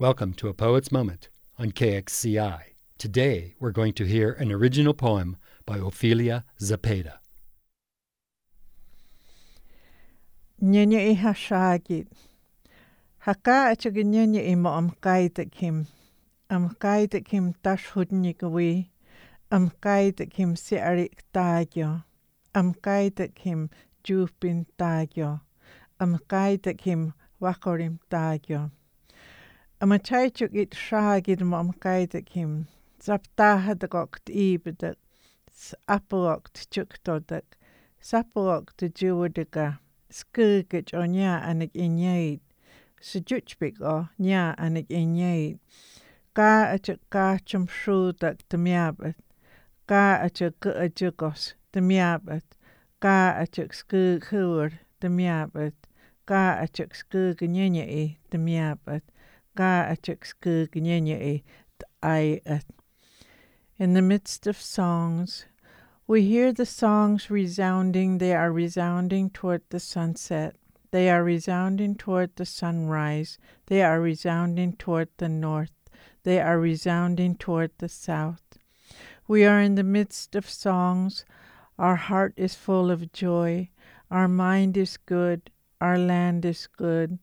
Welcome to A Poet's Moment on KXCI. Today we're going to hear an original poem by Ofilia Zepeda. Nyanya i hashagit. Haka at nyanya i mo am kaitak him. Am kaitak him tash hudnik away. Am kaitak him si arik tagyo. Am him jufbin tagyo. Am him wakorim tagyo. Am a taichuk it shagid mo am kaitak him. Zaptaha the gokt ibedak. Apalokt chuktodak. Sapalokt juwadaga. Skugit o nya anig inyaid. Sejutchbik o nya anig inyaid. Ga at a gachum shrudak de miabat. Ga at a gu a jugos de miabat. Ga at a skug hur de miabat. Ga at a skug nyanya i miabat. Ga at a skug nyanya i de ai. In the midst of songs, we hear the songs resounding, they are resounding toward the sunset. They are resounding toward the sunrise. They are resounding toward the north. They are resounding toward the south. We are in the midst of songs. Our heart is full of joy. Our mind is good. Our land is good.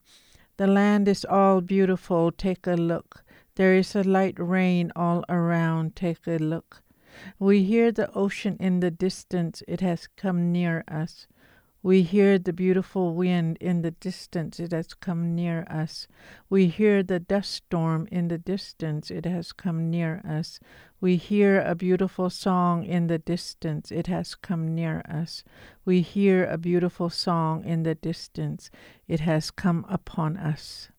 The land is all beautiful. Take a look. There is a light rain all around. Take a look. We hear the ocean in the distance, it has come near us. We hear the beautiful wind in the distance, it has come near us. We hear the dust storm in the distance, it has come near us. We hear a beautiful song in the distance, it has come near us. We hear a beautiful song in the distance, it has come upon us.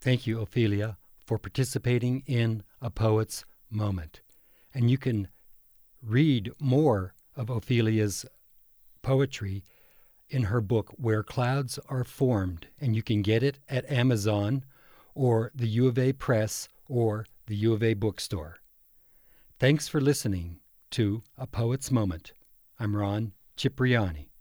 Thank you, Ofilia, for participating in A Poet's Moment. And you can read more of Ofilia's poetry in her book, Where Clouds Are Formed, and you can get it at Amazon or the U of A Press or the U of A bookstore. Thanks for listening to A Poet's Moment. I'm Ron Cipriani.